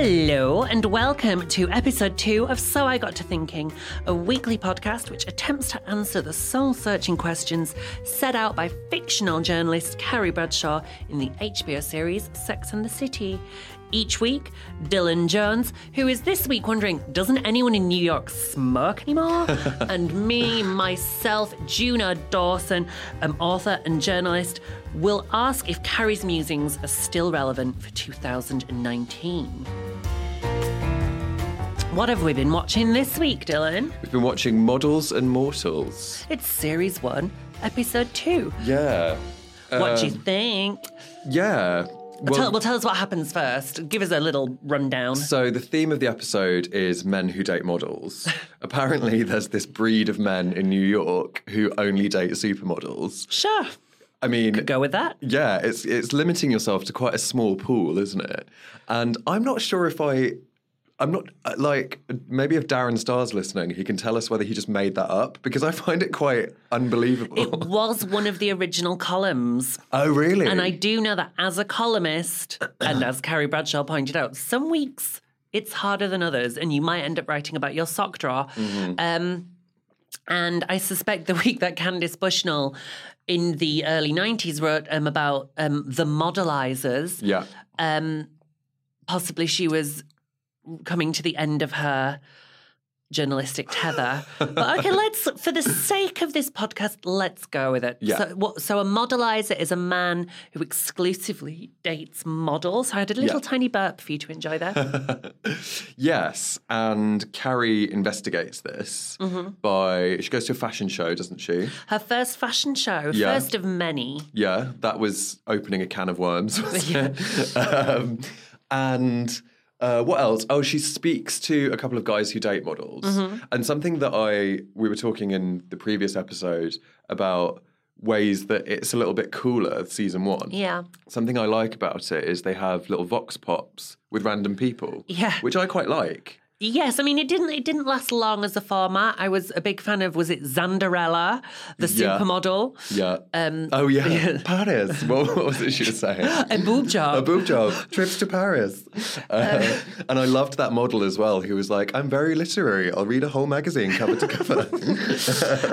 Hello, and welcome to episode two of So I Got to Thinking, a weekly podcast which attempts to answer the soul searching questions set out by fictional journalist Carrie Bradshaw in the HBO series Sex and the City. Each week, Dylan Jones, who is this week wondering, doesn't anyone in New York smoke anymore? and me, myself, Juno Dawson, an author and journalist, will ask if Carrie's musings are still relevant for 2019. What have we been watching this week, Dylan? We've been watching Models and Mortals. It's series one, episode two. Yeah. What do you Um, think? Yeah. Well, tell, well, tell us what happens first. Give us a little rundown. So the theme of the episode is men who date models. Apparently, there's this breed of men in New York who only date supermodels. Sure. I mean, Go with that. yeah, it's it's limiting yourself to quite a small pool, isn't it? And I'm not sure if I. I'm not uh, like maybe if Darren Star's listening, he can tell us whether he just made that up because I find it quite unbelievable. It was one of the original columns. oh, really? And I do know that as a columnist, and as Carrie Bradshaw pointed out, some weeks it's harder than others, and you might end up writing about your sock drawer. Mm-hmm. Um, and I suspect the week that Candace Bushnell in the early 90s wrote um, about um, the modelizers, yeah. um, possibly she was coming to the end of her journalistic tether. but okay, let's, for the sake of this podcast, let's go with it. Yeah. So, what, so a modelizer is a man who exclusively dates models. So I had a little Yeah. tiny burp for you to enjoy there. Yes, and Carrie investigates this Mm-hmm. by she goes to a fashion show, doesn't she? Her first fashion show, Yeah. first of many. Yeah, that was opening a can of worms. it? um, and uh, what else? Oh, she speaks to a couple of guys who date models, Mm-hmm. and something that I we were talking in the previous episode about ways that it's a little bit cooler. Season one. Yeah. Something I like about it is they have little vox pops with random people. Yeah. which I quite like. Yes, I mean it didn't it didn't last long as a format. I was a big fan of was it Zanderella, the Yeah. supermodel? Yeah. Um, oh yeah, Paris. What, what was it she was saying? A boob job. A boob job, trips to Paris. Uh, and I loved that model as well, who was like, I'm very literary. I'll read a whole magazine cover to cover.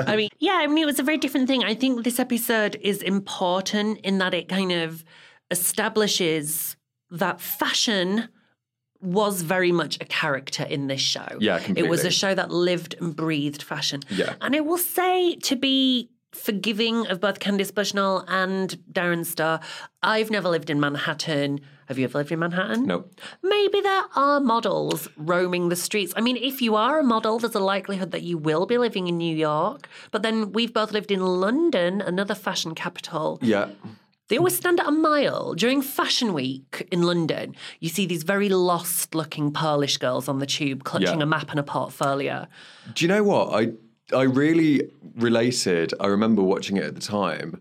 I mean, yeah, I mean, it was a very different thing. I think this episode is important in that it kind of establishes that fashion was very much a character in this show. Yeah, It was a show that lived and breathed fashion. Yeah. And I will say to be forgiving of both Candace Bushnell and Darren Star, I've never lived in Manhattan. Have you ever lived in Manhattan? no. Maybe there are models roaming the streets. I mean, if you are a model, there's a likelihood that you will be living in New York. But then we've both lived in London, another fashion capital. Yeah. They always stand at a mile. During Fashion Week in London, you see these very lost looking Polish girls on the tube clutching Yeah. a map and a portfolio. Do you know what? I I really related. I remember watching it at the time.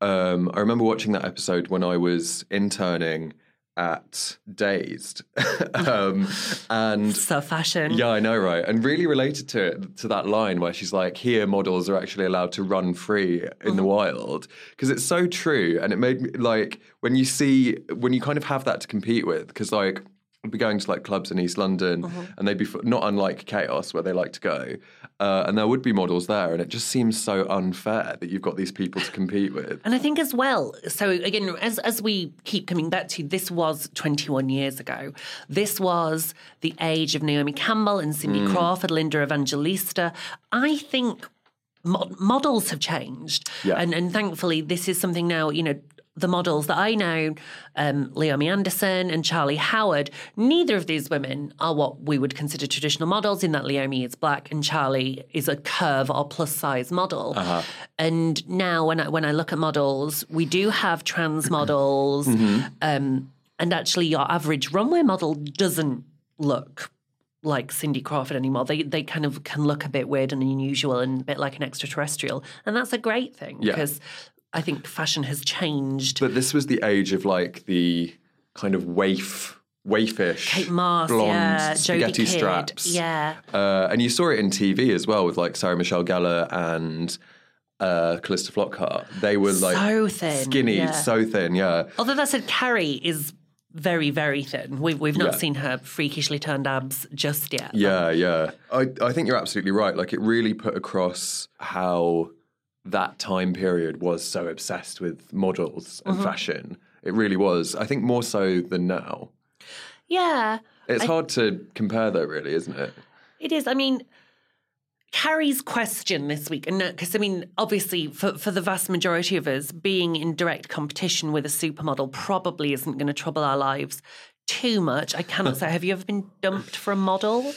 Um, I remember watching that episode when I was interning at Dazed, um, and So fashion. Yeah, I know, right? And really related to it, to that line where she's like, "Here, models are actually allowed to run free in Mm-hmm. the wild," because it's so true. And it made me like when you see when you kind of have that to compete with, because like I'd be going to like clubs in East London, Mm-hmm. and they'd be f- not unlike Chaos, where they like to go, uh, and there would be models there, and it just seems so unfair that you've got these people to compete with. And I think as well, so again, as as we keep coming back to, this was 21 years ago. This was the age of Naomi Campbell and Cindy Mm. Crawford, Linda Evangelista. I think models have changed, Yeah. and and thankfully, this is something now. You know. The models that I know, um, Leomie Anderson and Charlie Howard, neither of these women are what we would consider traditional models, in that Leomie is black and Charlie is a curve or plus size model. And now, when I, when I look at models, we do have trans models, um, and actually, your average runway model doesn't look like Cindy Crawford anymore. They they kind of can look a bit weird and unusual and a bit like an extraterrestrial, and that's a great thing Yeah. because I think fashion has changed. But this was the age of like the kind of waif, waifish, Kate Moss, blonde yeah, spaghetti straps. yeah. uh, and you saw it in TV as well with like Sarah Michelle Gellar and uh, Calista Flockhart. They were like So thin, skinny, yeah. so thin. Yeah, Although that said, Carrie is very very thin. We've we've not Yeah. seen her freakishly turned abs just yet. Yeah, yeah. I, I think you're absolutely right. Like, it really put across how that time period was so obsessed with models and Mm-hmm. fashion. It really was. I think more so than now. yeah. It's hard to compare, though, really, isn't it? It is. I mean, Carrie's question this week, and because I mean, obviously, for, for the vast majority of us, being in direct competition with a supermodel probably isn't going to trouble our lives too much. I cannot say. Have you ever been dumped for a model?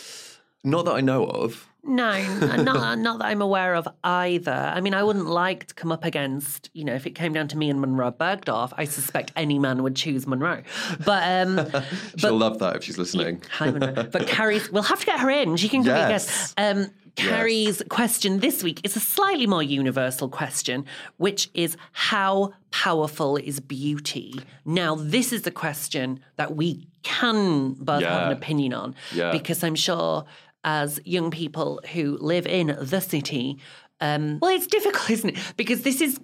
Not that I know of. No, not not that I'm aware of either. I mean, I wouldn't like to come up against, you know, if it came down to me and Monroe Bergdorf, I suspect any man would choose Monroe. But um, She'll love that if she's listening. Hi, Monroe. But Carrie's, we'll have to get her in. She can come and Yes. guess. Um, Carrie's question this week is a slightly more universal question, which is how powerful is beauty? Now, this is the question that we can both have an opinion on Yeah. because I'm sure as young people who live in the city, um, well, it's difficult, isn't it? Because this is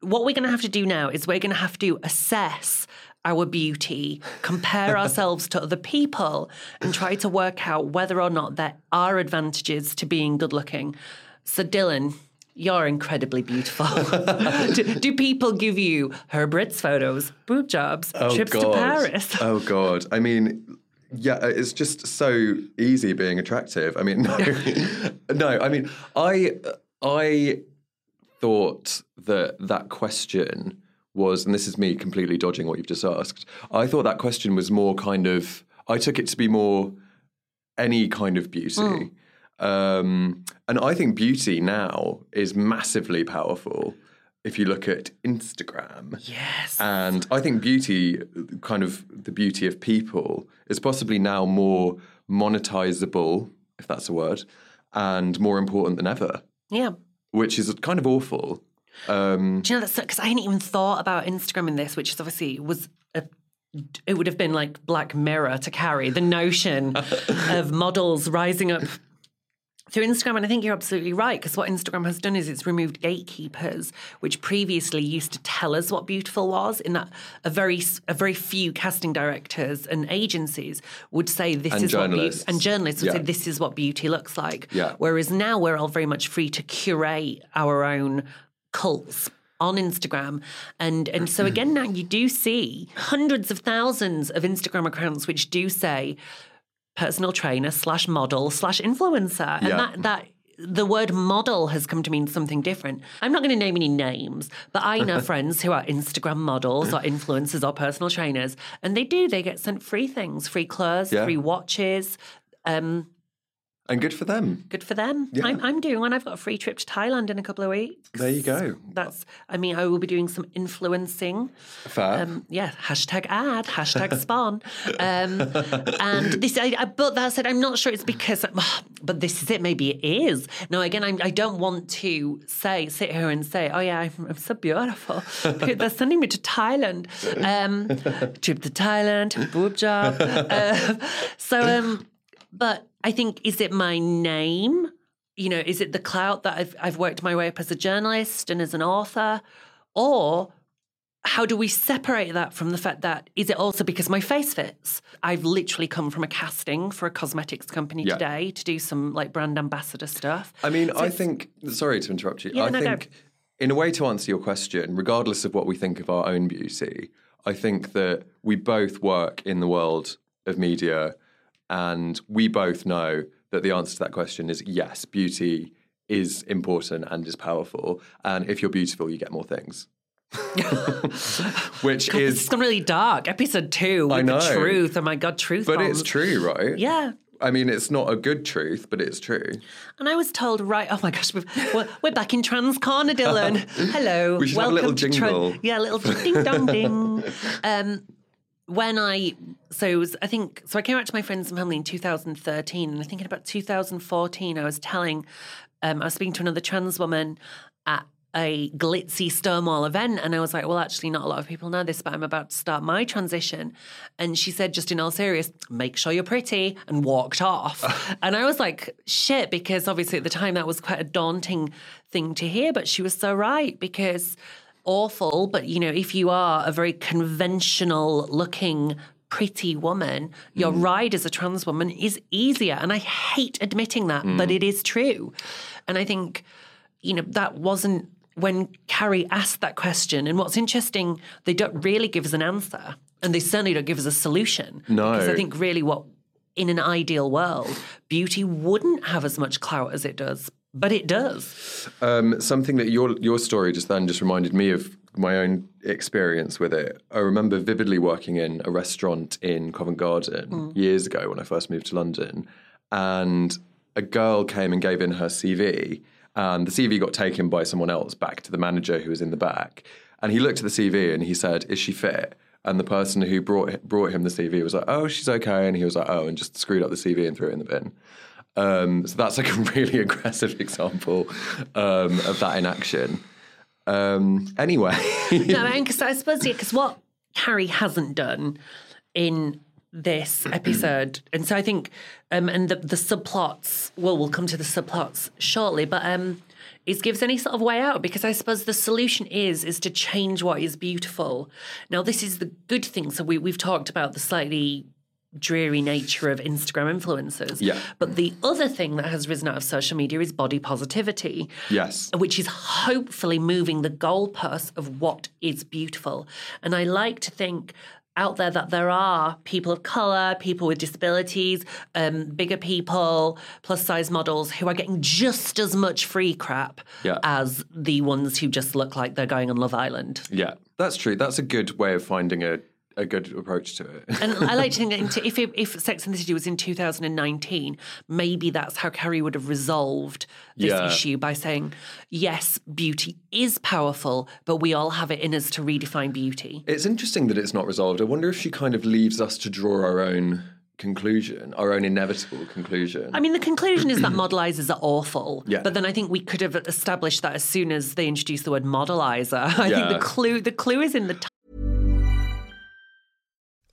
what we're going to have to do now is we're going to have to assess our beauty, compare ourselves to other people, and try to work out whether or not there are advantages to being good looking. So, Dylan, you're incredibly beautiful. do, do people give you Herb Ritts photos, boob jobs, trips to Paris? Oh God. I mean, yeah, uh, it's just so easy being attractive. I mean, no, no. I mean, I uh, I thought that that question was, and this is me completely dodging what you've just asked. I thought that question was more kind of. I took it to be more any kind of beauty. Mm. Um, and I think beauty now is massively powerful. If you look at Instagram, Yes. and I think beauty, kind of the beauty of people, is possibly now more monetizable, if that's a word, and more important than ever, yeah. which is kind of awful. Um, Do you know that's because I hadn't even thought about Instagram in this, which is obviously was a, it would have been like Black Mirror to carry the notion of models rising up through Instagram. And I think you're absolutely right because what Instagram has done is it's removed gatekeepers, which previously used to tell us what beautiful was. In that a very a very few casting directors and agencies would say this And is what beauty, and journalists would say this is what beauty looks like. Yeah. Whereas now we're all very much free to curate our own cults on Instagram. And and so again now you do see hundreds of thousands of Instagram accounts which do say personal trainer slash model slash influencer. And Yeah. that that the word model has come to mean something different. I'm not going to name any names, but I know friends who are Instagram models or influencers or personal trainers, and they do. They get sent free things, free clothes, Yeah. free watches. Um, and good for them. Good for them. Yeah. I'm, I'm doing one. I've got a free trip to Thailand in a couple of weeks. There you go. That's, I mean, I will be doing some influencing. Fair. Um, yeah, hashtag ad, hashtag spawn. Um, and this, I, I, but that said, I'm not sure it's because, but this is it. Maybe it is. No, again, I'm, I don't want to say, sit here and say, oh yeah, I'm, I'm so beautiful. They're sending me to Thailand. Um, trip to Thailand, boob job. Uh, so, um, but I think, is it my name? You know, is it the clout that I've, I've worked my way up as a journalist and as an author? Or how do we separate that from the fact that is it also because my face fits? I've literally come from a casting for a cosmetics company Yeah. today to do some like brand ambassador stuff. I mean, So I think. Sorry to interrupt you. Yeah, I no, think, in a way, to answer your question, regardless of what we think of our own beauty, I think that we both work in the world of media, and we both know that the answer to that question is yes. Beauty is important and is powerful, and if you're beautiful, you get more things. Which God, is it's really dark. Episode two with I know. the truth. Oh my god, truth. But it's true, right? Yeah. I mean, it's not a good truth, but it's true. And I was told, right, oh my gosh, we've, we're, we're back in Trans Corner, Dylan. Hello. We should have a little Tran- jingle. yeah, a little ding dong ding. Um, when I, so it was, I think, so I came out to my friends and family in 2013. And I think in about 2014, I was telling, um, I was speaking to another trans woman at a glitzy Stonewall event. And I was like, well, actually, not a lot of people know this, but I'm about to start my transition. And she said, just in all serious, make sure you're pretty, and walked off. and I was like, shit, because obviously at the time that was quite a daunting thing to hear. But she was so right because awful, but you know, if you are a very conventional looking, pretty woman, your mm. ride as a trans woman is easier. And I hate admitting that, but mm. it is true. And I think, you know, that wasn't when Carrie asked that question. And what's interesting, they don't really give us an answer. And they certainly don't give us a solution. No. Because I think really what in an ideal world, beauty wouldn't have as much clout as it does. But it does. Um, something that your your story just then just reminded me of my own experience with it. I remember vividly working in a restaurant in Covent Garden years ago when I first moved to London, and a girl came and gave in her CV, and the CV got taken by someone else back to the manager who was in the back, and he looked at the CV and he said, "Is she fit?" And the person who brought brought him the CV was like, "Oh, she's okay," and he was like, "Oh," and just screwed up the CV and threw it in the bin. Um, so that's like a really aggressive example um, of that in action. Um, anyway, no, because I suppose yeah, because what Carrie hasn't done in this episode, and so I think, um, and the the subplots. Well, we'll come to the subplots shortly, but um, is gives any sort of way out because I suppose the solution is is to change what is beautiful. Now, this is the good thing. So we we've talked about the slightly dreary nature of Instagram influencers. Yeah. But the other thing that has risen out of social media is body positivity yes, which is hopefully moving the goalposts of what is beautiful. And I like to think out there that there are people of color, people with disabilities, um, bigger people, plus size models who are getting just as much free crap Yeah. as the ones who just look like they're going on Love Island. yeah, that's true. That's a good way of finding a, a good approach to it. And I like to think that if, it, if Sex and the City was in 2019, maybe that's how Carrie would have resolved this Yeah. issue by saying, yes, beauty is powerful, but we all have it in us to redefine beauty. it's interesting that it's not resolved. I wonder if she kind of leaves us to draw our own conclusion, our own inevitable conclusion. I mean, the conclusion is that modelizers are awful. Yeah. But then I think we could have established that as soon as they introduced the word modelizer. I think the clue the clue is in the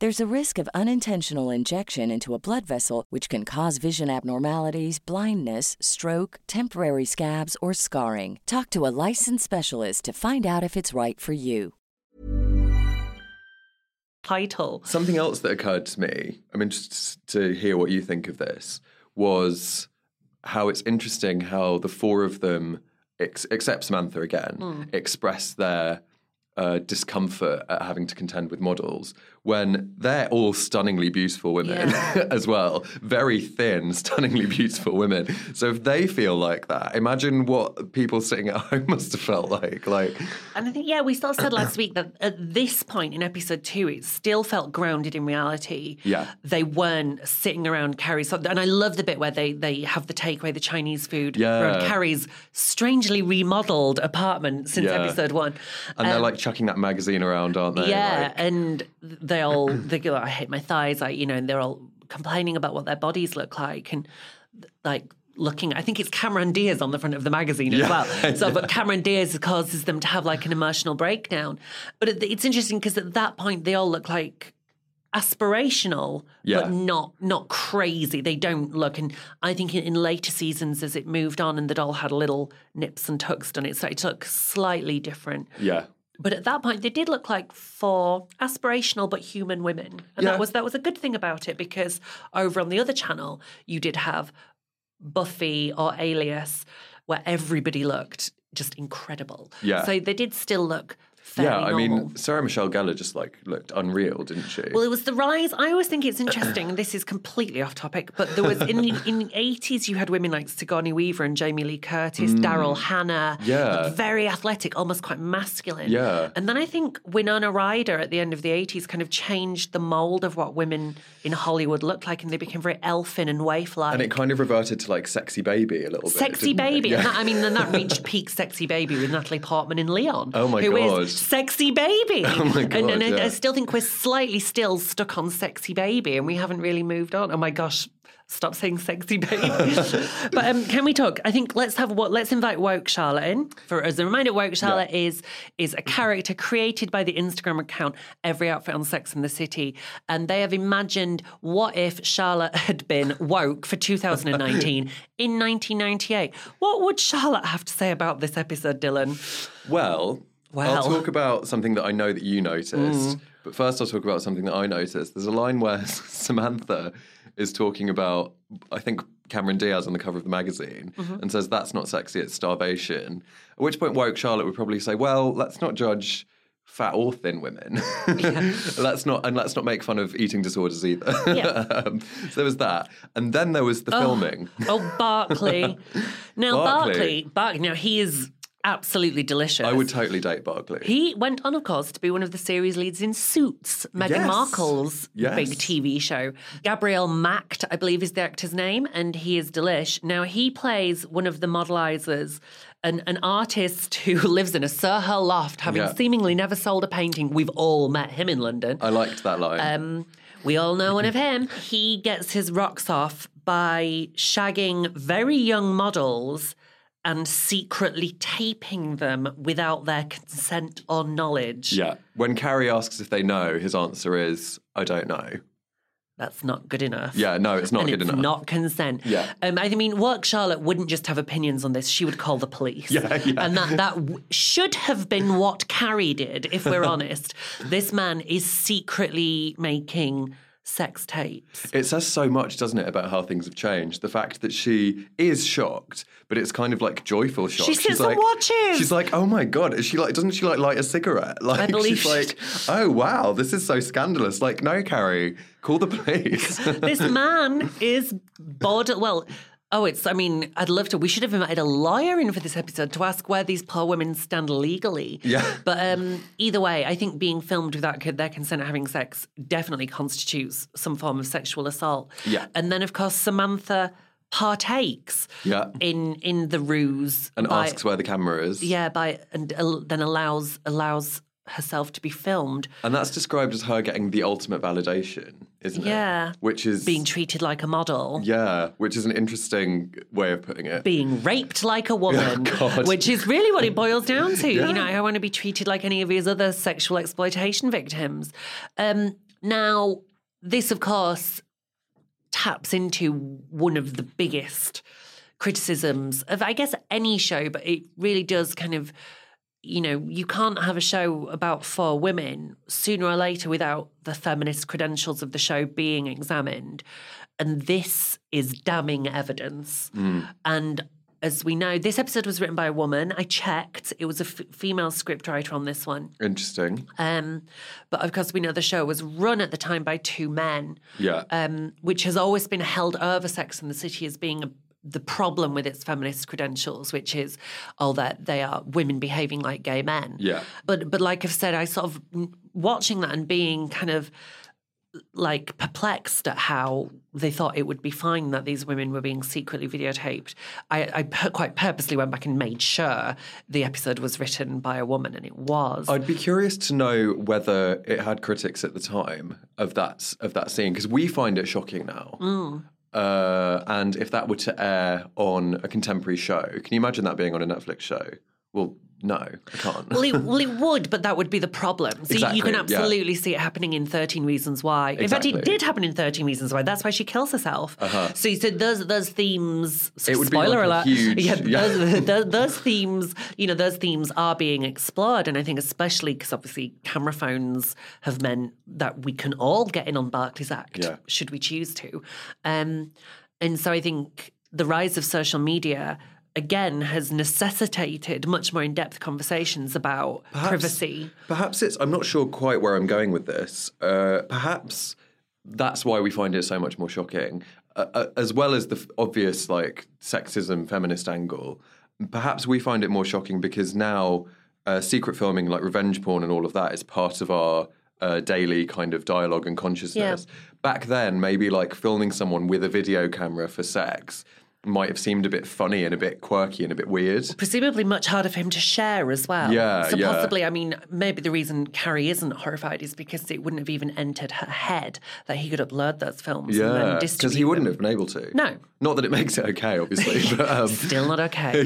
There's a risk of unintentional injection into a blood vessel, which can cause vision abnormalities, blindness, stroke, temporary scabs, or scarring. Talk to a licensed specialist to find out if it's right for you. Title. Something else that occurred to me, I'm interested to hear what you think of this, was how it's interesting how the four of them, ex- except Samantha again, express their uh, discomfort at having to contend with models when they're all stunningly beautiful women as well. Very thin, stunningly beautiful women. So if they feel like that, imagine what people sitting at home must have felt like. Like, And I think, yeah, we sort of said last week that at this point in episode two, it still felt grounded in reality. Yeah. They weren't sitting around Carrie's. And I love the bit where they, they have the takeaway, the Chinese food Yeah. around Carrie's strangely remodeled apartment since Yeah. episode one. and they're like chucking that magazine around, aren't they? Um, Yeah, Like- and they all they go, I hate my thighs, like you know, and they're all complaining about what their bodies look like, and like looking. I think it's Cameron Diaz on the front of the magazine as Yeah, well. So, but Cameron Diaz causes them to have like an emotional breakdown. But it, it's interesting because at that point they all look like aspirational Yeah. but not not crazy they don't look and i think in, in later seasons as it moved on and they'd all had little nips and tucks done it started to look slightly different yeah. But at that point, they did look like four aspirational but human women, and Yeah. that was that was a good thing about it because over on the other channel, you did have Buffy or Alias, where everybody looked just incredible. Yeah. So they did still look fairly Yeah, I normal. mean, Sarah Michelle Gellar just like looked unreal, didn't she? Well, it was the rise. I always think it's interesting. this is completely off topic, but there was in the, in the eighties, you had women like Sigourney Weaver and Jamie Lee Curtis, Daryl Hannah. Mm. Yeah. like, very athletic, almost quite masculine. Yeah. and then I think Winona Ryder at the end of the eighties kind of changed the mold of what women in Hollywood looked like, and they became very elfin and waif-like. and it kind of reverted to like sexy baby a little bit. Sexy didn't it? baby, Yeah. and that, I mean, then that reached peak sexy baby with Natalie Portman in Leon. Oh my who is God. Sexy baby. Oh my and, and God, I, I still think we're slightly still stuck on sexy baby, and we haven't really moved on. Oh my gosh. Stop saying sexy baby. but um, can we talk? I think let's have what let's invite woke Charlotte in. For as a reminder, woke Charlotte is is a character created by the Instagram account Every Outfit on Sex in the City, and they have imagined what if Charlotte had been woke for 2019 in 1998. What would Charlotte have to say about this episode, Dylan? Well, Well. I'll talk about something that I know that you noticed. But first, I'll talk about something that I noticed. There's a line where Samantha is talking about, I think, Cameron Diaz on the cover of the magazine and says, That's not sexy, it's starvation. At which point, woke Charlotte would probably say, Well, let's not judge fat or thin women. let's not and let's not make fun of eating disorders either. Yeah. um, so there was that. And then there was the filming. Oh, Barkley. Now, Barkley. Barkley, Barkley, now he is absolutely delicious. I would totally date Barkley. He went on, of course, to be one of the series leads in Suits, Meghan Yes. Markle's Yes. big TV show. Gabriel Macht, I believe, is the actor's name, and he is delish. Now, he plays one of the modelizers, an, an artist who lives in a Soho loft, having Yeah. seemingly never sold a painting. We've all met him in London. I liked that line. Um, we all know one of him. He gets his rocks off by shagging very young models and secretly taping them without their consent or knowledge. Yeah. When Carrie asks if they know, his answer is, I don't know. That's not good enough. Yeah, no, it's not and good it's enough. not consent. Yeah. Um, I mean, work Charlotte wouldn't just have opinions on this; she would call the police. Yeah, yeah. And that that w- should have been what Carrie did, if we're honest. This man is secretly making sex tapes. It says so much, doesn't it, about how things have changed. The fact that she is shocked, but it's kind of like joyful shock. She sits she's and like, watches. She's like, "Oh my god!" Is she like? Doesn't she like light a cigarette? Like, believe she's she- like, "Oh wow, this is so scandalous." Like, no, Carrie, call the police. this man is bored. Well, oh, it's. I mean, I'd love to. We should have invited a lawyer in for this episode to ask where these poor women stand legally. Yeah. But um, either way, I think being filmed without their consent having sex definitely constitutes some form of sexual assault. Yeah. And then, of course, Samantha partakes Yeah. in in the ruse And by- asks where the camera is. yeah by and uh, then allows allows herself to be filmed And that's described as her getting the ultimate validation, isn't it? Yeah. Which is being treated like a model Yeah, which is an interesting way of putting it. being raped like a woman, God. which is really what it boils down to. Yeah. You know, I don't want to be treated like any of his other sexual exploitation victims. Um, now, this, of course, taps into one of the biggest criticisms of, I guess, any show, but it really does kind of. You know, you can't have a show about four women sooner or later without the feminist credentials of the show being examined. And this is damning evidence. And as we know, this episode was written by a woman. I checked; it was a f- female scriptwriter on this one. Interesting. Um, but of course, we know the show was run at the time by two men, Yeah. um, which has always been held over Sex and the City as being a, the problem with its feminist credentials, which is, oh, that they are women behaving like gay men. Yeah. But but like I've said, I sort of watching that and being kind of like perplexed at how they thought it would be fine that these women were being secretly videotaped. I, I pu- quite purposely went back and made sure the episode was written by a woman, and it was. I'd be curious to know whether it had critics at the time of that of that scene because we find it shocking now. Mm. Uh, and if that were to air on a contemporary show, can you imagine that being on a Netflix show? Well, no, I can't. well, it, well, it would, but that would be the problem. So you- you can Exactly, yeah. absolutely see it happening in 13 Reasons Why. In fact, it did happen in 13 Reasons Why. That's why she kills herself. So you said those, those themes, so It would be spoiler like a alert. huge- yeah, yeah. Those, those, those themes, you know, those themes are being explored. And I think especially because obviously camera phones have meant that we can all get in on Barkley's Act, Yeah. should we choose to. Um, and so I think the rise of social media again has necessitated much more in-depth conversations about privacy. Perhaps it's. I'm not sure quite where I'm going with this. Uh, perhaps that's why we find it so much more shocking, uh, uh, as well as the f- obvious like sexism, feminist angle. Perhaps we find it more shocking because now uh, secret filming, like revenge porn and all of that, is part of our uh, daily kind of dialogue and consciousness. Back then, maybe like filming someone with a video camera for sex might have seemed a bit funny and a bit quirky and a bit weird. Presumably much harder for him to share as well. Yeah, So yeah. possibly, I mean, maybe the reason Carrie isn't horrified is because it wouldn't have even entered her head that he could upload those films and Yeah, because he wouldn't them. have been able to. No. Not that it makes it okay, obviously. but, um, Still not okay.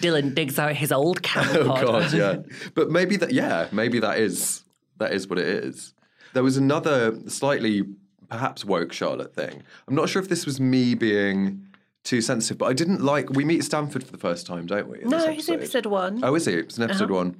Dylan digs out his old camera oh god, yeah. But maybe that, yeah, maybe that is that is what it is. There was another slightly perhaps woke Charlotte thing. I'm not sure if this was me being too sensitive, but I didn't like. We meet Stanford for the first time, don't we? in No, he's in episode one. Oh, is he? It's an episode one.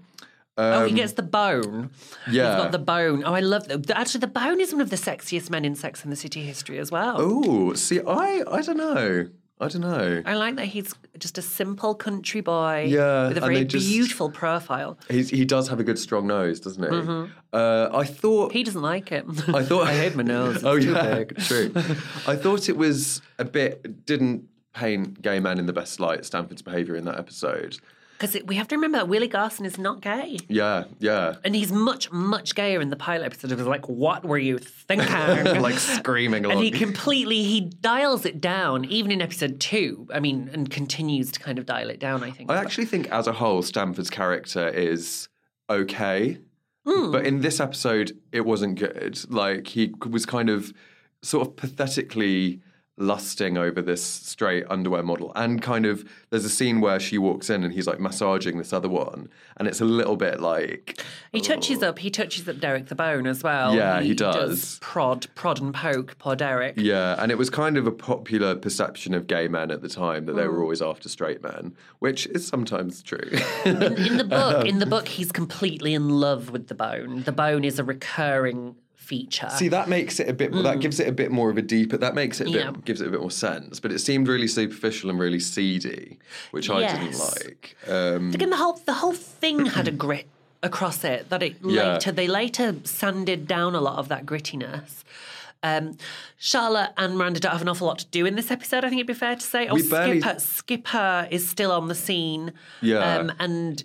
oh, he gets the bone. yeah. He's got the bone. Oh, I love that. Actually, the bone is one of the sexiest men in Sex and the City history as well. Oh, see, I I don't know. I don't know. I like that he's just a simple country boy Yeah, with a and very they just- beautiful profile. He's, he does have a good strong nose, doesn't he? Uh, I thought Mm-hmm. He doesn't like it. I thought I hate my nose. It's oh too yeah, big. true. I thought it was a bit didn't paint gay men in the best light. Stanford's behaviour in that episode. Because we have to remember that Willie Garson is not gay. Yeah, yeah. And he's much, much gayer in the pilot episode. It was like, what were you thinking? like screaming along. and he completely, he dials it down, even in episode two. I mean, and continues to kind of dial it down, I think. I actually think, as a whole, Stanford's character is okay, Hmm. but in this episode, it wasn't good. Like he was kind of sort of pathetically lusting over this straight underwear model and kind of there's a scene where she walks in and he's like massaging this other one and it's a little bit like He touches up. He touches up Derek the Bone as well. Yeah, he does. prod, prod and poke. Poor Derek. Yeah, and it was kind of a popular perception of gay men at the time that they were always after straight men, which is sometimes true. In, in the book, in Um, the book, he's completely in love with the bone. The bone is a recurring feature. See, that makes it a bit. That gives it a bit more of a deeper. That makes it a Yeah. bit gives it a bit more sense. But it seemed really superficial and really seedy, which I didn't like. Um, Again, the whole the whole thing had a grit across it that it Yeah. later they later sanded down a lot of that grittiness. Um, Charlotte and Miranda don't have an awful lot to do in this episode. I think it'd be fair to say. Oh, We barely- Skipper, Skipper is still on the scene. Yeah. um, and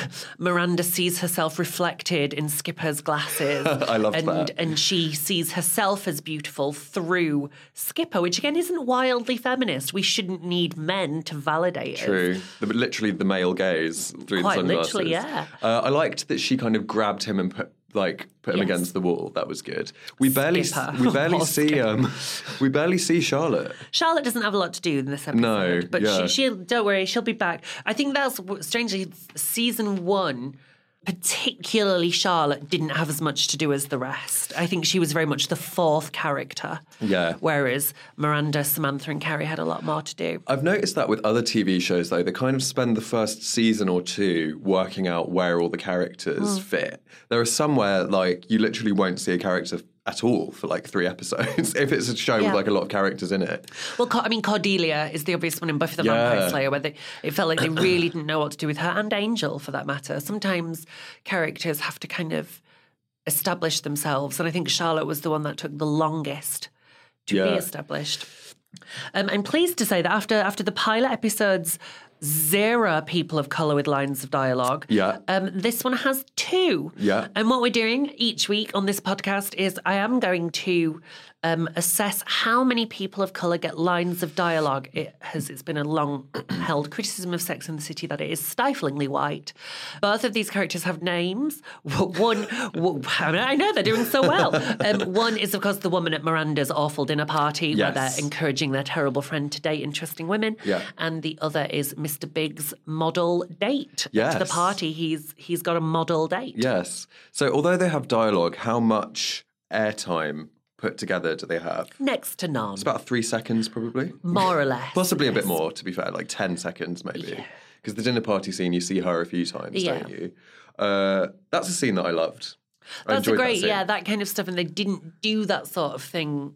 Miranda sees herself reflected in Skipper's glasses. I love and, that. And she sees herself as beautiful through Skipper, which again isn't wildly feminist. We shouldn't need men to validate us. True. Literally the male gaze through Quite the sunglasses. literally, yeah. Uh, I liked that she kind of grabbed him and put like put him Yes. against the wall. That was good. We barely Skipper. we barely see um we barely see Charlotte. Charlotte doesn't have a lot to do in this episode. No, but yeah. she, she'll don't worry, she'll be back. I think that's strangely season one. Particularly, Charlotte didn't have as much to do as the rest. I think she was very much the fourth character. Yeah. Whereas Miranda, Samantha, and Carrie had a lot more to do. I've noticed that with other TV shows though, they kind of spend the first season or two working out where all the characters Hmm. fit. There are somewhere like you literally won't see a character at all for like three episodes if it's a show Yeah. with like a lot of characters in it. Well, I mean, Cordelia is the obvious one in Buffy the Yeah. Vampire Slayer, where they, it felt like they really didn't know what to do with her, and Angel for that matter. Sometimes characters have to kind of establish themselves, and I think Charlotte was the one that took the longest to be established. Um, I'm pleased to say that after after the pilot episodes, zero people of color with lines of dialogue. Yeah. Um, this one has two. Yeah. And what we're doing each week on this podcast is I am going to um, assess how many people of color get lines of dialogue. It has it's been a long held criticism of Sex and the City that it is stiflingly white. Both of these characters have names. One, I know they're doing so well. Um, one is of course the woman at Miranda's awful dinner party where they're encouraging their terrible friend to date interesting women. Yeah. And the other is Mr. Big's model date. To the party, he's he's got a model date. Yes. So although they have dialogue, how much airtime put together do they have? Next to none. It's about three seconds probably. more or less. Possibly a bit more, to be fair, like 10 seconds maybe. Because the dinner party scene, you see her a few times, Yeah. don't you? Uh, that's a scene that I loved. I That's a great, that yeah, that kind of stuff. And they didn't do that sort of thing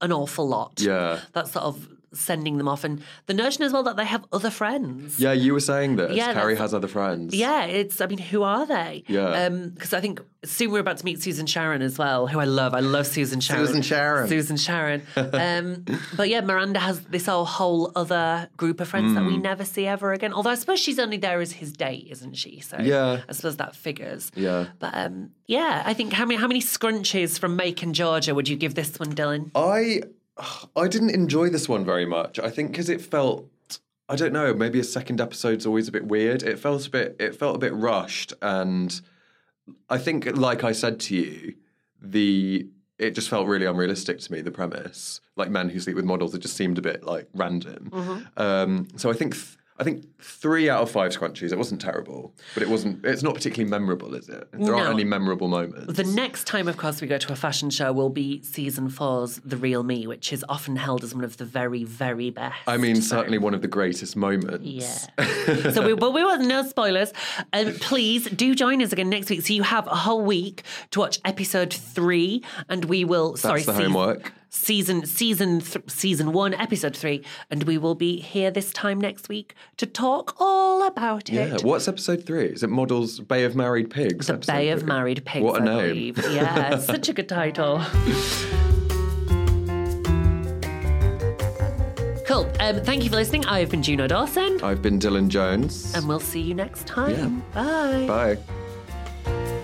an awful lot. Yeah. That sort of sending them off. And the notion as well that they have other friends. Yeah, you were saying this. Yeah, Carrie has other friends. Yeah, it's. I mean, who are they? Yeah. Because I think soon we're about to meet Susan Sharon as well, who I love. I love Susan Sharon. Susan Sharon. Susan Sharon. Um, but yeah, Miranda has this whole whole other group of friends Mm. that we never see ever again. Although I suppose she's only there as his date, isn't she? So Yeah. I suppose that figures. Yeah. But um, yeah, I think how many how many scrunches from Macon, Georgia, would you give this one, Dylan? I I didn't enjoy this one very much. I think because it felt I don't know, maybe a second episode's always a bit weird. It felt a bit it felt a bit rushed and I think like I said to you, the it just felt really unrealistic to me the premise. Like men who sleep with models, it just seemed a bit like random. Mm-hmm. Um, so I think th- I think three out of five scrunchies. It wasn't terrible, but it wasn't. It's not particularly memorable, is it? There aren't any memorable moments. The next time, of course, we go to a fashion show will be season four's The Real Me, which is often held as one of the very, very best. I mean, certainly one of the greatest moments. Yeah. so we, but we want no spoilers. Um, please do join us again next week. So you have a whole week to watch episode three, and we will. sorry, the season- homework. Season season th- season one, episode three, and we will be here this time next week to talk all about it. Yeah. What's episode three? Is it Models Bay of Married Pigs? The Bay of three? Married Pigs. What a I name. believe. Yeah, such a good title. Cool. Um, thank you for listening. I've been Juno Dawson, I've been Dylan Jones. and we'll see you next time. Bye. Bye.